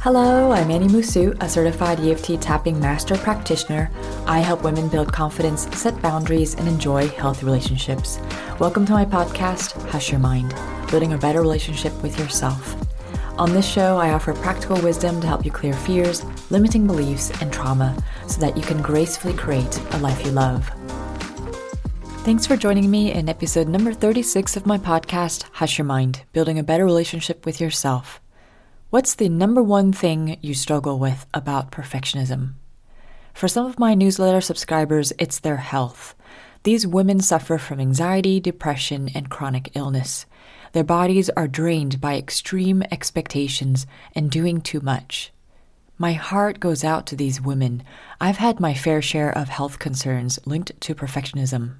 Hello, I'm Annie Musu, a certified EFT tapping master practitioner. I help women build confidence, set boundaries, and enjoy healthy relationships. Welcome to my podcast, Hush Your Mind, building a better relationship with yourself. On this show, I offer practical wisdom to help you clear fears, limiting beliefs, and trauma so that you can gracefully create a life you love. Thanks for joining me in episode number 36 of my podcast, Hush Your Mind, building a better relationship with yourself. What's the number one thing you struggle with about perfectionism? For some of my newsletter subscribers, it's their health. These women suffer from anxiety, depression, and chronic illness. Their bodies are drained by extreme expectations and doing too much. My heart goes out to these women. I've had my fair share of health concerns linked to perfectionism.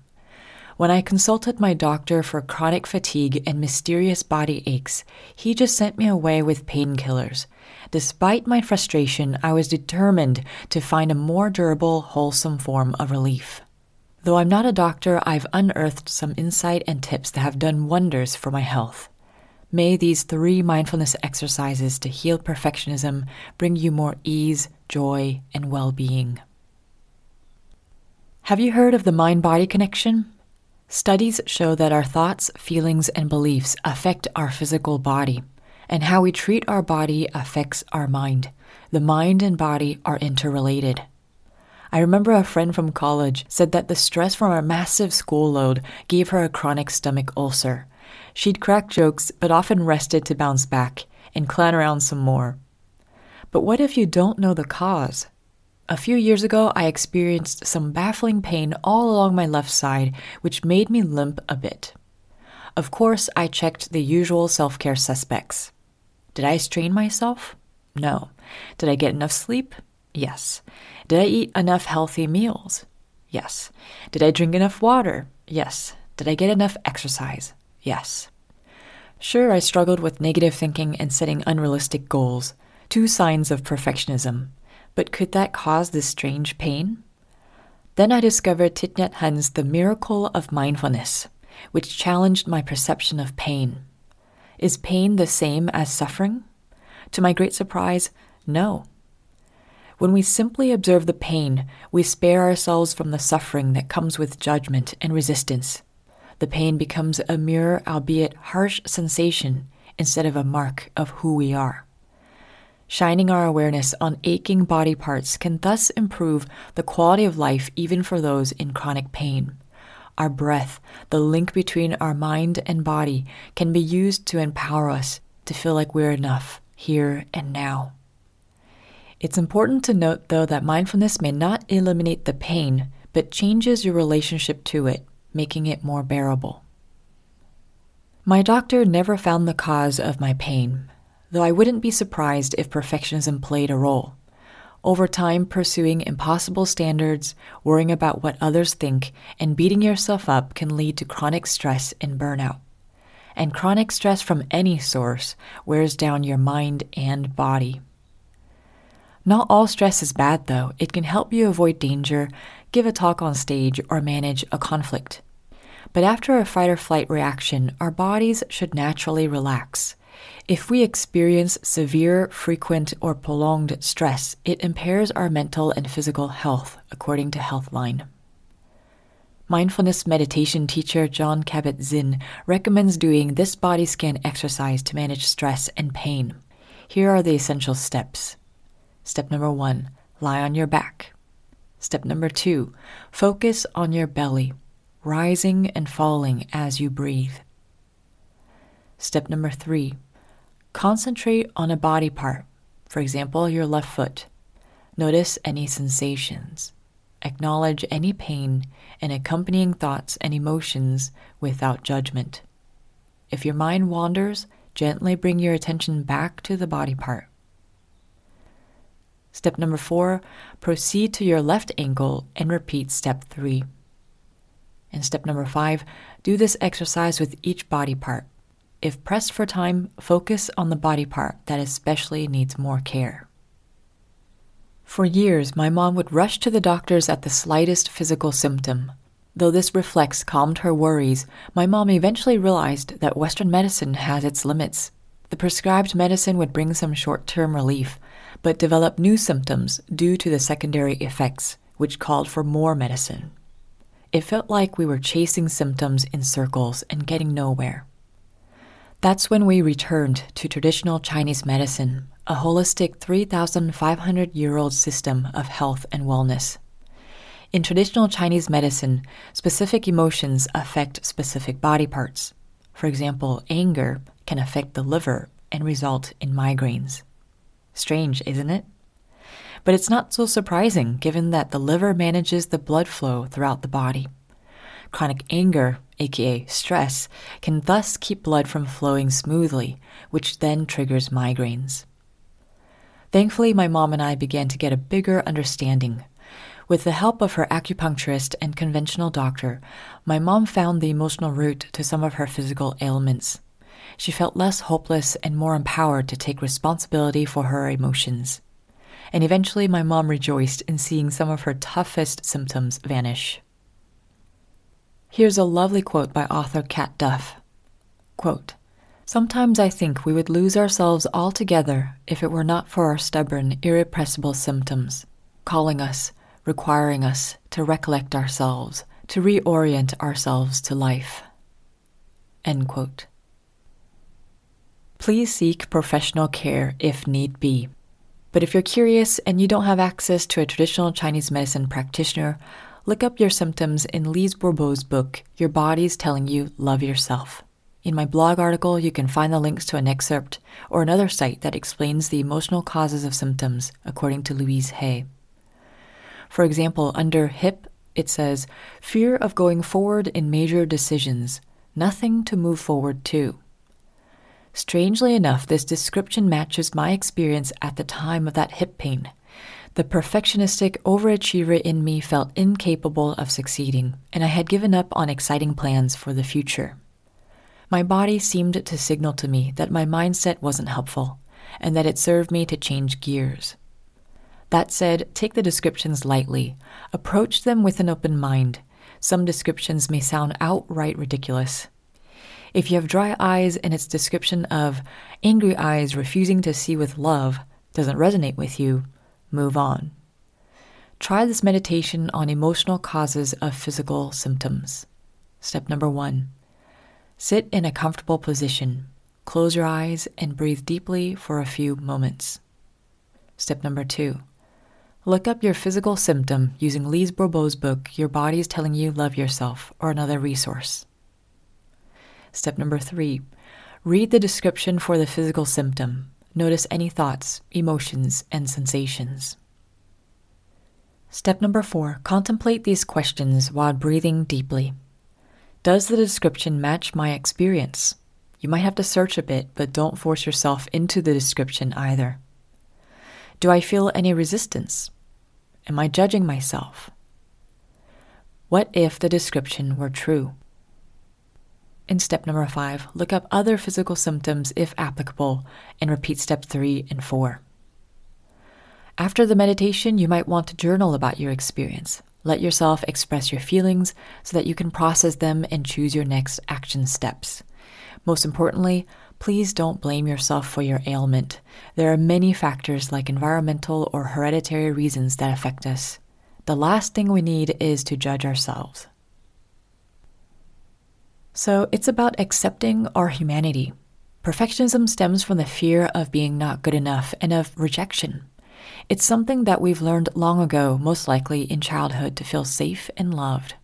When I consulted my doctor for chronic fatigue and mysterious body aches, he just sent me away with painkillers. Despite my frustration, I was determined to find a more durable, wholesome form of relief. Though I'm not a doctor, I've unearthed some insight and tips that have done wonders for my health. May these three mindfulness exercises to heal perfectionism bring you more ease, joy, and well being. Have you heard of the mind body connection? Studies show that our thoughts, feelings, and beliefs affect our physical body, and how we treat our body affects our mind. The mind and body are interrelated. I remember a friend from college said that the stress from her massive school load gave her a chronic stomach ulcer. She'd crack jokes, but often rested to bounce back and clown around some more. But what if you don't know the cause? A few years ago, I experienced some baffling pain all along my left side, which made me limp a bit. Of course, I checked the usual self care suspects. Did I strain myself? No. Did I get enough sleep? Yes. Did I eat enough healthy meals? Yes. Did I drink enough water? Yes. Did I get enough exercise? Yes. Sure, I struggled with negative thinking and setting unrealistic goals, two signs of perfectionism. But could that cause this strange pain? Then I discovered Thich Nhat Hanh's The Miracle of Mindfulness, which challenged my perception of pain. Is pain the same as suffering? To my great surprise, no. When we simply observe the pain, we spare ourselves from the suffering that comes with judgment and resistance. The pain becomes a mere, albeit harsh, sensation instead of a mark of who we are. Shining our awareness on aching body parts can thus improve the quality of life even for those in chronic pain. Our breath, the link between our mind and body, can be used to empower us to feel like we're enough here and now. It's important to note, though, that mindfulness may not eliminate the pain, but changes your relationship to it, making it more bearable. My doctor never found the cause of my pain, though I wouldn't be surprised if perfectionism played a role. Over time, pursuing impossible standards, worrying about what others think, and beating yourself up can lead to chronic stress and burnout. And chronic stress from any source wears down your mind and body. Not all stress is bad, though. It can help you avoid danger, give a talk on stage, or manage a conflict. But after a fight or flight reaction, our bodies should naturally relax. If we experience severe, frequent, or prolonged stress, it impairs our mental and physical health, according to Healthline. Mindfulness meditation teacher Jon Kabat Zinn recommends doing this body scan exercise to manage stress and pain. Here are the essential steps. Step number one lie on your back. Step number two focus on your belly, rising and falling as you breathe. Step number three Concentrate on a body part, for example, your left foot. Notice any sensations. Acknowledge any pain and accompanying thoughts and emotions without judgment. If your mind wanders, gently bring your attention back to the body part. Step number four, proceed to your left ankle and repeat step three. And step number five, do this exercise with each body part. If pressed for time, focus on the body part that especially needs more care. For years, my mom would rush to the doctors at the slightest physical symptom. Though this reflex calmed her worries, my mom eventually realized that Western medicine has its limits. The prescribed medicine would bring some short term relief, but develop new symptoms due to the secondary effects, which called for more medicine. It felt like we were chasing symptoms in circles and getting nowhere. That's when we returned to traditional Chinese medicine, a holistic 3,500 year old system of health and wellness. In traditional Chinese medicine, specific emotions affect specific body parts. For example, anger can affect the liver and result in migraines. Strange, isn't it? But it's not so surprising given that the liver manages the blood flow throughout the body. Chronic anger, aka stress, can thus keep blood from flowing smoothly, which then triggers migraines. Thankfully, my mom and I began to get a bigger understanding. With the help of her acupuncturist and conventional doctor, my mom found the emotional root to some of her physical ailments. She felt less hopeless and more empowered to take responsibility for her emotions. And eventually, my mom rejoiced in seeing some of her toughest symptoms vanish. Here's a lovely quote by author Kat Duff. Quote, Sometimes I think we would lose ourselves altogether if it were not for our stubborn, irrepressible symptoms, calling us, requiring us to recollect ourselves, to reorient ourselves to life. End quote. Please seek professional care if need be. But if you're curious and you don't have access to a traditional Chinese medicine practitioner, look up your symptoms in Lise Bourbeau's book, Your Body's Telling You Love Yourself. In my blog article, you can find the links to an excerpt or another site that explains the emotional causes of symptoms according to Louise Hay. For example, under HIP, it says, Fear of going forward in major decisions, nothing to move forward to. Strangely enough, this description matches my experience at the time of that hip pain. The perfectionistic overachiever in me felt incapable of succeeding, and I had given up on exciting plans for the future. My body seemed to signal to me that my mindset wasn't helpful, and that it served me to change gears. That said, take the descriptions lightly, approach them with an open mind. Some descriptions may sound outright ridiculous, if you have dry eyes and its description of angry eyes refusing to see with love doesn't resonate with you, move on. Try this meditation on emotional causes of physical symptoms. Step number one sit in a comfortable position. Close your eyes and breathe deeply for a few moments. Step number two look up your physical symptom using Lise Bourbeau's book, Your Body is Telling You Love Yourself, or another resource. Step number three read the description for the physical symptom. Notice any thoughts, emotions, and sensations. Step number four contemplate these questions while breathing deeply. Does the description match my experience? You might have to search a bit, but don't force yourself into the description either. Do I feel any resistance? Am I judging myself? What if the description were true? In step number five, look up other physical symptoms if applicable and repeat step three and four. After the meditation, you might want to journal about your experience. Let yourself express your feelings so that you can process them and choose your next action steps. Most importantly, please don't blame yourself for your ailment. There are many factors like environmental or hereditary reasons that affect us. The last thing we need is to judge ourselves. So it's about accepting our humanity. Perfectionism stems from the fear of being not good enough and of rejection. It's something that we've learned long ago, most likely in childhood, to feel safe and loved.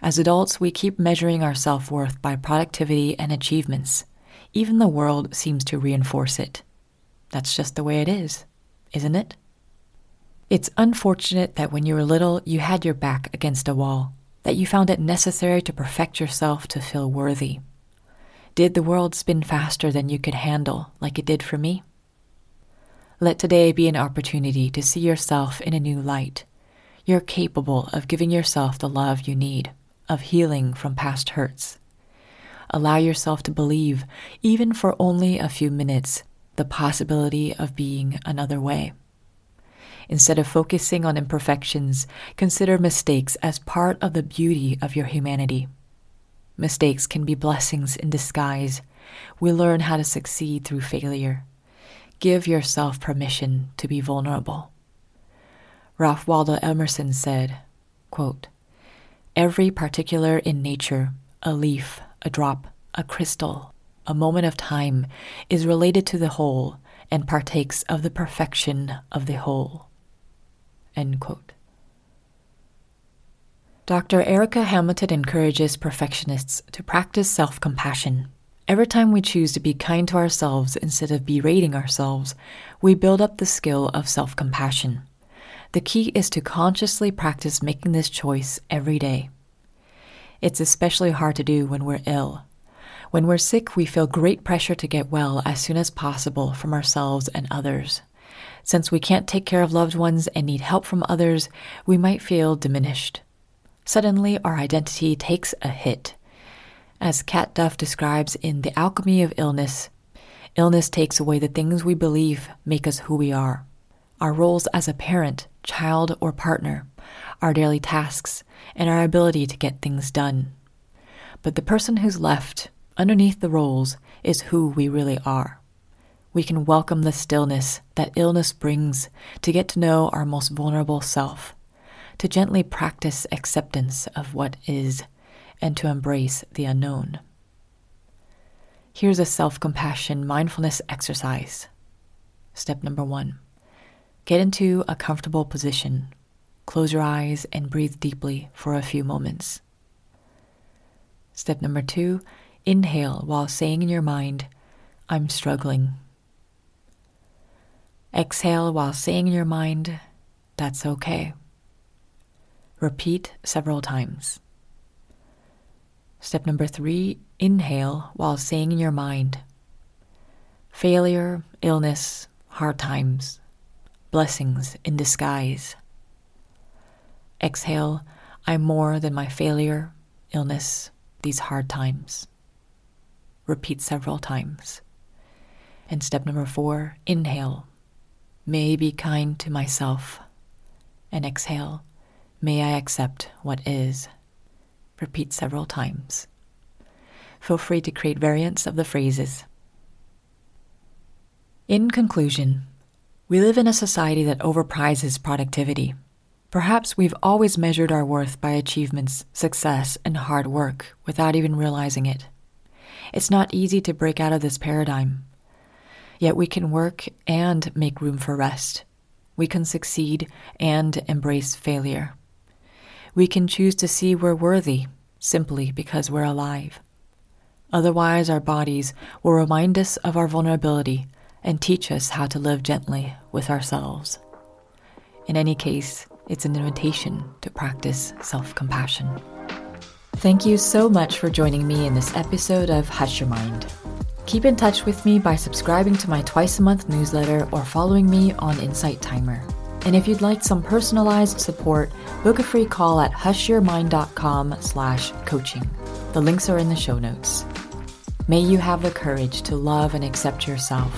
As adults, we keep measuring our self worth by productivity and achievements. Even the world seems to reinforce it. That's just the way it is, isn't it? It's unfortunate that when you were little, you had your back against a wall that you found it necessary to perfect yourself to feel worthy? Did the world spin faster than you could handle, like it did for me? Let today be an opportunity to see yourself in a new light. You're capable of giving yourself the love you need, of healing from past hurts. Allow yourself to believe, even for only a few minutes, the possibility of being another way. Instead of focusing on imperfections, consider mistakes as part of the beauty of your humanity. Mistakes can be blessings in disguise, we learn how to succeed through failure. Give yourself permission to be vulnerable. Ralph Waldo Emerson said, quote, Every particular in nature, a leaf, a drop, a crystal, a moment of time, is related to the whole and partakes of the perfection of the whole. End quote. Dr. Erica Hamilton encourages perfectionists to practice self compassion. Every time we choose to be kind to ourselves instead of berating ourselves, we build up the skill of self compassion. The key is to consciously practice making this choice every day. It's especially hard to do when we're ill. When we're sick, we feel great pressure to get well as soon as possible from ourselves and others. Since we can't take care of loved ones and need help from others, we might feel diminished. Suddenly, our identity takes a hit. As Kat Duff describes in The Alchemy of Illness, illness takes away the things we believe make us who we are our roles as a parent, child, or partner, our daily tasks, and our ability to get things done. But the person who's left, underneath the roles, is who we really are. We can welcome the stillness that illness brings to get to know our most vulnerable self to gently practice acceptance of what is and to embrace the unknown. Here's a self compassion mindfulness exercise. Step number one get into a comfortable position. Close your eyes and breathe deeply for a few moments. Step number two inhale while saying in your mind, I'm struggling. Exhale while saying in your mind, That's okay. Repeat several times. Step number three inhale while saying in your mind failure, illness, hard times, blessings in disguise. Exhale, I'm more than my failure, illness, these hard times. Repeat several times. And step number four inhale, may be kind to myself. And exhale, May I accept what is. Repeat several times. Feel free to create variants of the phrases. In conclusion, we live in a society that overprizes productivity. Perhaps we've always measured our worth by achievements, success, and hard work without even realizing it. It's not easy to break out of this paradigm. Yet we can work and make room for rest. We can succeed and embrace failure we can choose to see we're worthy simply because we're alive. Otherwise, our bodies will remind us of our vulnerability and teach us how to live gently with ourselves. In any case, it's an invitation to practice self compassion. Thank you so much for joining me in this episode of Hush Your Mind. Keep in touch with me by subscribing to my twice a month newsletter or following me on Insight Timer. And if you'd like some personalized support, book a free call at hushyourmind.com slash coaching. The links are in the show notes. May you have the courage to love and accept yourself.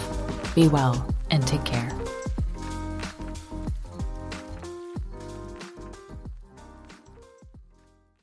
Be well and take care.